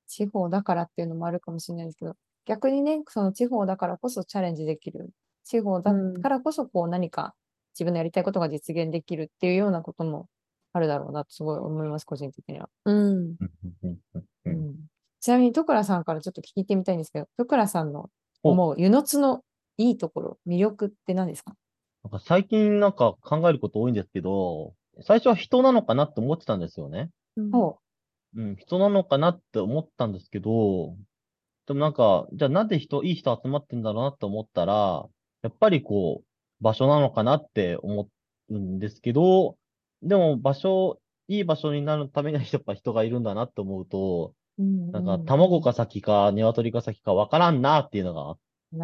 地方だからっていうのもあるかもしれないですけど、逆にね、その地方だからこそチャレンジできる。地方だうんからこそこう何か自分のやりたいことが実現できるっていうようなこともあるだろうなとすごい思います、個人的には。うん。うんうんううんんちなみに、徳良さんからちょっと聞いてみたいんですけど、徳良さんの思う湯の津のいいところ、魅力って何ですか？なんか最近なんか考えること多いんですけど、最初は人なのかなって思ってたんですよね。うんほうん、人なのかなって思ったんですけど、でもなんか、じゃあなんで人、いい人集まってんだろうなって思ったら、やっぱりこう、場所なのかなって思うんですけど、でも場所、いい場所になるためにはやっぱ人がいるんだなって思うと、う。うんなんか卵か先か鶏か先かわからんなっていうのが、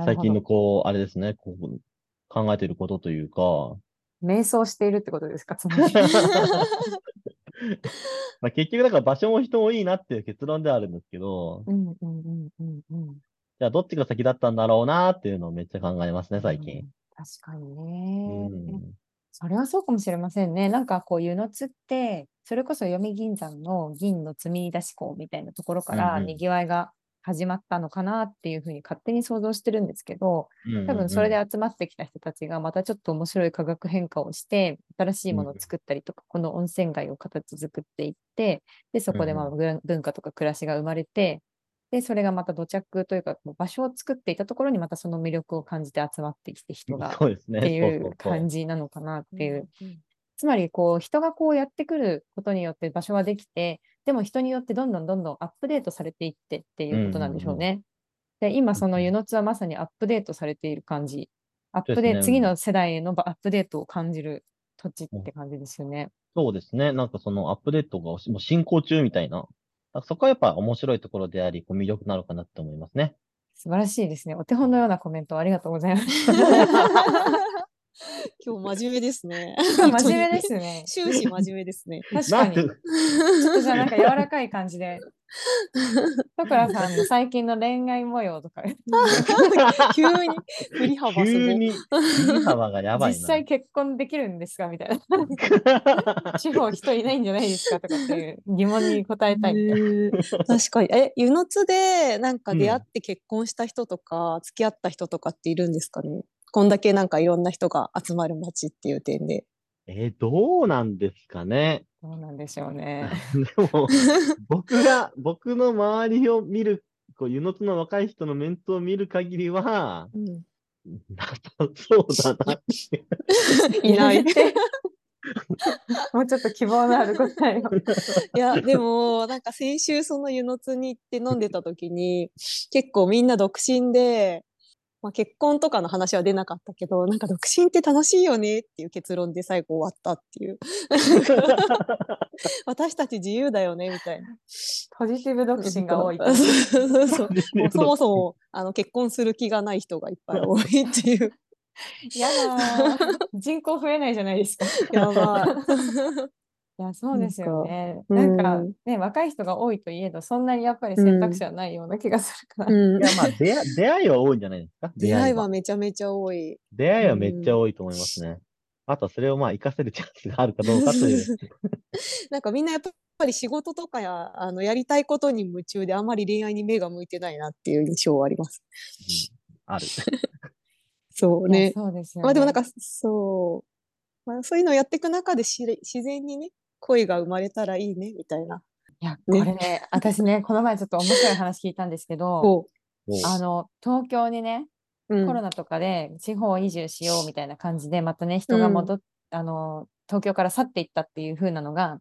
最近のこう、あれですね、こう、考えてることというか、瞑想しているってことですか？つまり。まあ結局だから場所も人もいいなっていう結論ではあるんですけど、うんうんうんうんうん。じゃあどっちが先だったんだろうなっていうのをめっちゃ考えますね、最近。うん確かにうね。ん。それはそうかもしれませんね。なんかこう、湯の津って、それこそ読み銀山の銀の積み出し港みたいなところからにぎわいが始まったのかなっていうふうに勝手に想像してるんですけど、多分それで集まってきた人たちがまたちょっと面白い化学変化をして、新しいものを作ったりとか、この温泉街を形作っていって、で、そこでまあ文化とか暮らしが生まれて、で、それがまた土着というか、もう場所を作っていたところにまたその魅力を感じて集まってきて人がそうですね。っていう感じなのかなっていう。うんつまりこう人がこうやってくることによって場所はできて、でも人によってどんどんどんどんアップデートされていってっていうことなんでしょうね。で、今その湯の津はまさにアップデートされている感じ。アップデね次の世代へのアップデートを感じる土地って感じですよね。そうですね。なんかそのアップデートがもう進行中みたいな。そこはやっぱ面白いところであり、こう魅力なのかなって思いますね。素晴らしいですね。お手本のようなコメントありがとうございます。今日真面目ですね。真面目ですね。終始真面目ですね。確かに。ちょっとじゃあなんか柔らかい感じで。さくらさんの最近の恋愛模様とか、急に振り幅。急に、振り幅がやばいな。実際結婚できるんですかみたいな。地方人いないんじゃないですかとかっていう疑問に答えたいみたいな。へー確かに。え、湯の津でなんか出会って結婚した人とか、付き合った人とかっているんですかね？こんだけなんかいろんな人が集まる街っていう点で。えーどうなんですかね？どうなんでしょう ね。でも、僕が、僕の周りを見る、こう、湯の津の若い人のメンツを見る限りは、うんなさそうだなって いない。いもうちょっと希望のある答えを。や、でも、なんか先週その湯の津に行って飲んでた時に、結構みんな独身で、まあ、結婚とかの話は出なかったけど、なんか独身って楽しいよねっていう結論で最後終わったっていう。私たち自由だよねみたいな。ポジティブ独身が多い。そもうそもあの結婚する気がない人がいっぱい多いっていう。やだー。人口増えないじゃないですか。やば い。いや、そうですよね。なんんかうんね、若い人が多いといえど、そんなにやっぱり選択肢はないような気がするから。うんいや、まあ、出会い、出会いは多いんじゃないですか？出会いはは。めちゃめちゃ多い。出会いはめっちゃ多いと思いますね。あとはそれをまあ活かせるチャンスがあるかどうかという。なんかみんなやっぱり仕事とかやあのやりたいことに夢中であまり恋愛に目が向いてないなっていう印象はあります。うんある。そうね。そうですよね。まあでもなんかそう、まあ、そういうのをやっていく中でし自然にね恋が生まれたらいいねみたいな。いや、ね。これね、私ね、この前ちょっと面白い話聞いたんですけど、あの、東京にね、う、うん。コロナとかで地方移住しようみたいな感じで、またね、人が戻っ、あの、東京から去っていったっていう風なのが、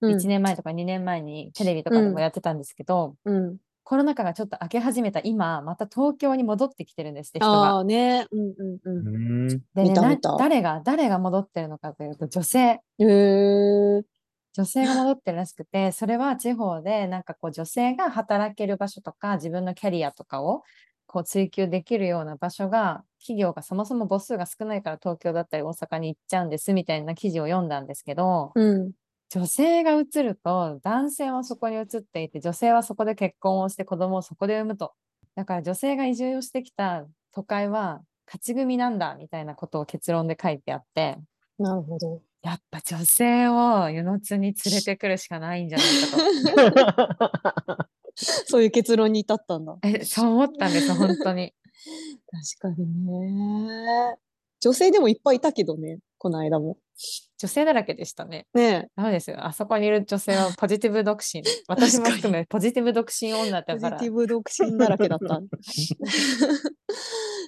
うん。1年前とか2年前にテレビとかでうん。もやってたんですけど、うん、コロナ禍がちょっと明け始めた今、また東京に戻ってきてるんですって、人あが。あね、うんうんうん。で誰が、誰が戻ってるのかというと、女性。ん。へえ女性が戻ってるらしくて、それは地方でなんかこう女性が働ける場所とか自分のキャリアとかをこう追求できるような場所が企業がそもそも母数が少ないから東京だったり大阪に行っちゃうんですみたいな記事を読んだんですけど、うん女性が移ると男性はそこに移っていて女性はそこで結婚をして子供をそこで産むと。だから女性が移住をしてきた都会は勝ち組なんだみたいなことを結論で書いてあって、なるほど。やっぱ女性を湯の津に連れてくるしかないんじゃないかと。そういう結論に至ったんだ。え、そう思ったんですよ、本当に。確かにね。女性でもいっぱいいたけどね、この間も。女性だらけでしたね。ねダメですよ。あそこにいる女性はポジティブ独身。私も含めポジティブ独身女ポだからジティ。ブ独身だらけだった。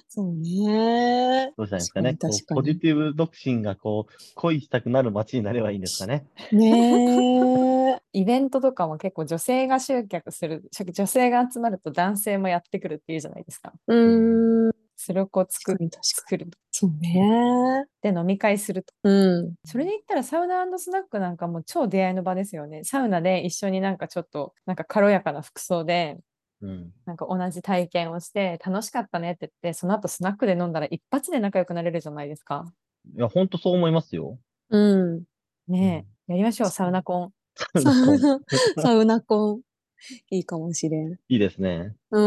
そうね。どうしたんですかね？ポジティブ独身がこう、恋したくなる街になればいいんですかね？ねえ。イベントとかも結構女性が集客する、女性が集まると男性もやってくるっていうじゃないですか。うーん。それをこう作る。作る。そうね。で、飲み会すると。うん。それで言ったらサウナスナックなんかも超出会いの場ですよね。サウナで一緒になんかちょっとなんか軽やかな服装でうん。なんか同じ体験をして楽しかったねって言ってその後スナックで飲んだら一発で仲良くなれるじゃないですか。いや、本当そう思いますよ。うん。ねえ、やりましょうサウナコン。サウナ、サウナコン。いいかもしれん。いいですね。う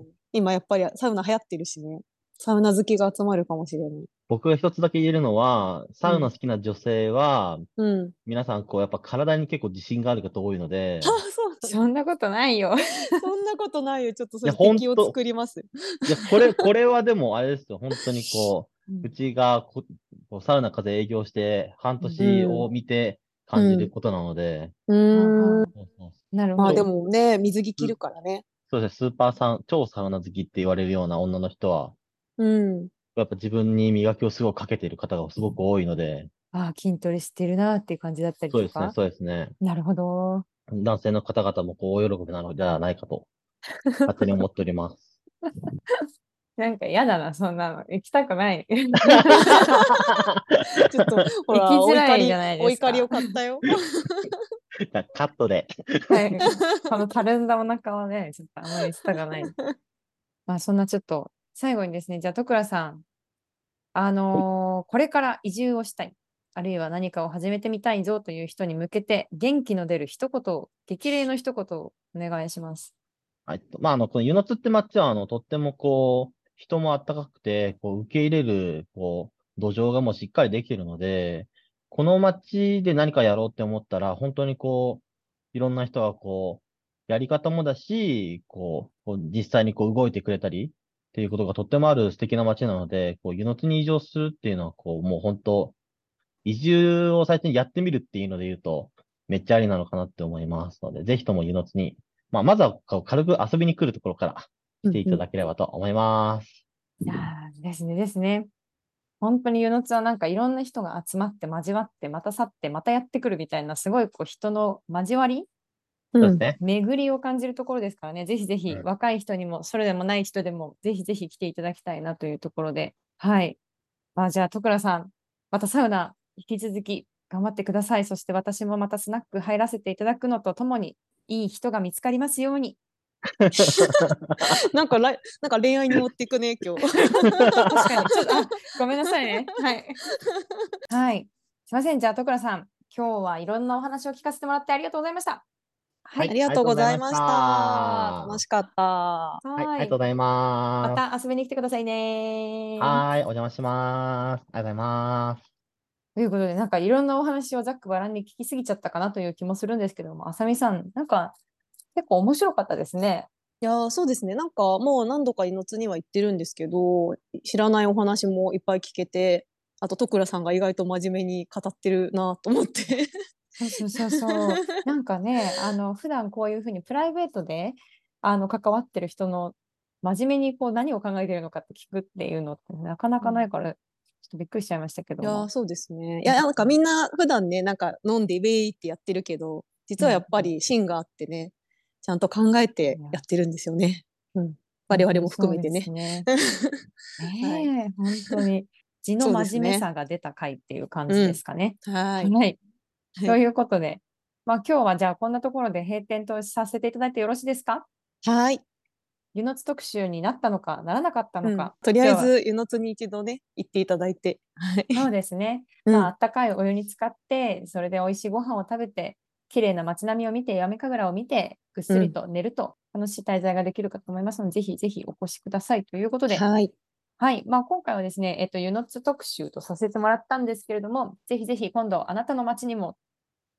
ん。今やっぱりサウナ流行ってるしね。サウナ好きが集まるかもしれない。僕が一つだけ言えるのは、サウナ好きな女性は、うん。皆さん、こう、やっぱ体に結構自信がある方多いので、あ、そうそんなことないよ。そんなことないよ。ちょっとそれ敵をと作ります。いや、これ、これはでもあれですよ。本当にこう、うちがここうサウナ風営業して半年を見て感じることなので、うーん。なるほど。まあでもね、水着着るからね。そうですね、スーパーサウン、超サウナ好きって言われるような女の人は、うん。やっぱ自分に磨きをすごいかけている方がすごく多いので、ああ筋トレしてるなっていう感じだったりとそうですねか、。そうですね。なるほど。男性の方々もこう、お喜びなのではないかと、勝手に思っております。なんか嫌だな、そんなの。行きたくない。ちょっと、ほら、生きづらいじゃない、ですかお怒りを買ったよ。カットで。はい、このたるんだお腹はね、ちょっとあまりしたがない。まあそんなちょっと、最後にですね、じゃあ、徳倉さん、あのーこれから移住をしたい、あるいは何かを始めてみたいぞという人に向けて、元気の出る一言を、激励の一言をお願いします。はい。まあ、あの、この湯の津って町は、あの、とってもこう、人も暖かくて、こう、受け入れる、こう、土壌がもうしっかりできているので、この町で何かやろうって思ったら、本当にこう、いろんな人がこう、やり方もだし、こう実際にこう動いてくれたりっていうことがとってもある素敵な町なので、こう、湯の津に移住するっていうのは、こう、もう本当、移住を最初にやってみるっていうので言うと、めっちゃありなのかなって思いますので、ぜひとも湯の津にまあ、まずはこう軽く遊びに来るところから来ていただければと思います。いやーですねですね。本当に湯の津はなんかいろんな人が集まって交わってまた去ってまたやってくるみたいなすごいこう人の交わりそうですね。巡りを感じるところですからね、ぜひぜひうん若い人にも、それでもない人でも、ぜひぜひ来ていただきたいなというところで、はい。まあ、じゃあ、徳良さん、またサウナ、引き続き頑張ってください。そして私もまたスナック入らせていただくのとともに、いい人が見つかりますように。なんか来、なんか恋愛に持っていくね、今日。確かに、ちょっと、あごめんなさいね。はい。はい。すいません。じゃあ、徳良さん、今日はいろんなお話を聞かせてもらってありがとうございました。はい。ありがとうございました。楽しかった。はい、ありはいがとうございます。また遊びに来てくださいね。はーい、お邪魔します。ありがとうございます。ということで、なんかいろんなお話をざっくばらんに聞きすぎちゃったかなという気もするんですけども、あさみさん、なんか結構面白かったですね。いやーそうですね。なんかもう何度か命には行ってるんですけど、知らないお話もいっぱい聞けて、あと、徳倉さんが意外と真面目に語ってるなと思って。そうそうそうそう。なんかね、あの普段こういうふうにプライベートであの関わってる人の真面目にこう何を考えてるのかって聞くっていうのってなかなかないから、ちょっとびっくりしちゃいましたけども。いやーそうですね。いや、なんかみんな普段ね、なんか飲んでウェイってやってるけど、実はやっぱり芯があってね、ちゃんと考えてやってるんですよね。うん。我々も含めてね。ね。ねえ、本当に。字の真面目さが出た回っていう感じですかね。はい。はい。はいということで、まあ今日はじゃあこんなところで閉店とさせていただいてよろしいですか？はい。湯の津特集になったのかならなかったうんのか。とりあえず、湯の津に一度ね、行っていただいて。はい。そうですね。うんまあ、あったかいお湯に浸かって、それで美味しいご飯を食べて、綺麗な街並みを見て、やめ神楽を見て、ぐっすりと寝ると楽しい滞在ができるかと思いますので、ぜひぜひお越しくださいということで、はい。はい。まあ、今回はですね、えっと、湯の津特集とさせてもらったんですけれども、ぜひぜひ今度あなたの街にも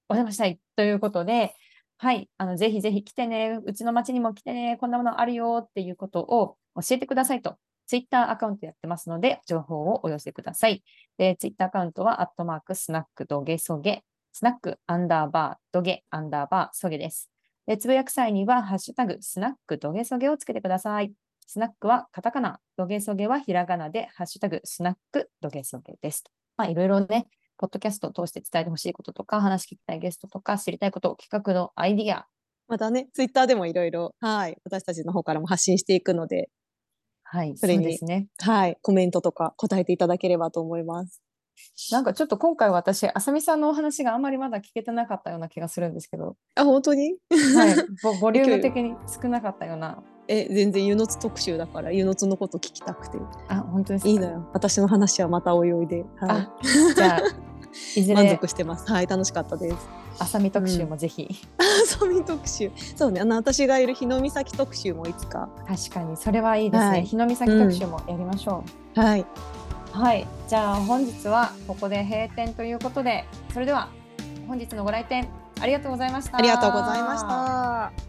お邪魔したいということで、はい。あの、ぜひぜひ来てね、うちの街にも来てね、こんなものあるよっていうことを教えてくださいと、ツイッターアカウントやってますので、情報をお寄せください。で、ツイッターアカウントは、アットマーク、スナック、ドゲソゲ、スナック、アンダーバー、ドゲ、アンダーバー、ソゲです。で、つぶやく際には、ハッシュタグ、スナック、ドゲソゲをつけてください。スナックはカタカナ、ドゲソゲはひらがなで、ハッシュタグ、スナック、ドゲソゲです。まあ、いろいろね、ポッドキャストを通して伝えてほしいこととか、話聞きたいゲストとか、知りたいこと、企画のアイディア、またね、ツイッターでもいろいろ、はい。私たちの方からも発信していくので、はい、それにうですね。はい。コメントとか答えていただければと思います。なんかちょっと今回私、あさみさんのお話があんまりまだ聞けてなかったような気がするんですけど、あ、本当に？はい、ボボリューム的に少なかったような。え、全然湯の津特集だから、湯の津のこと聞きたくて。あ、本当ですか？いいのよ。私の話はまたおいおいで。はあ、じゃあ、いずい。満れ足してます。はい。楽しかったです。あさみ特集もぜひ、遊び特集。そうね。あの、私がいる日の岬特集もいつか。確かにそれはいいですね。はい日の岬特集もやりましょう。はい。はい、じゃあ本日はここで閉店ということで、それでは本日のご来店ありがとうございました。ありがとうございました。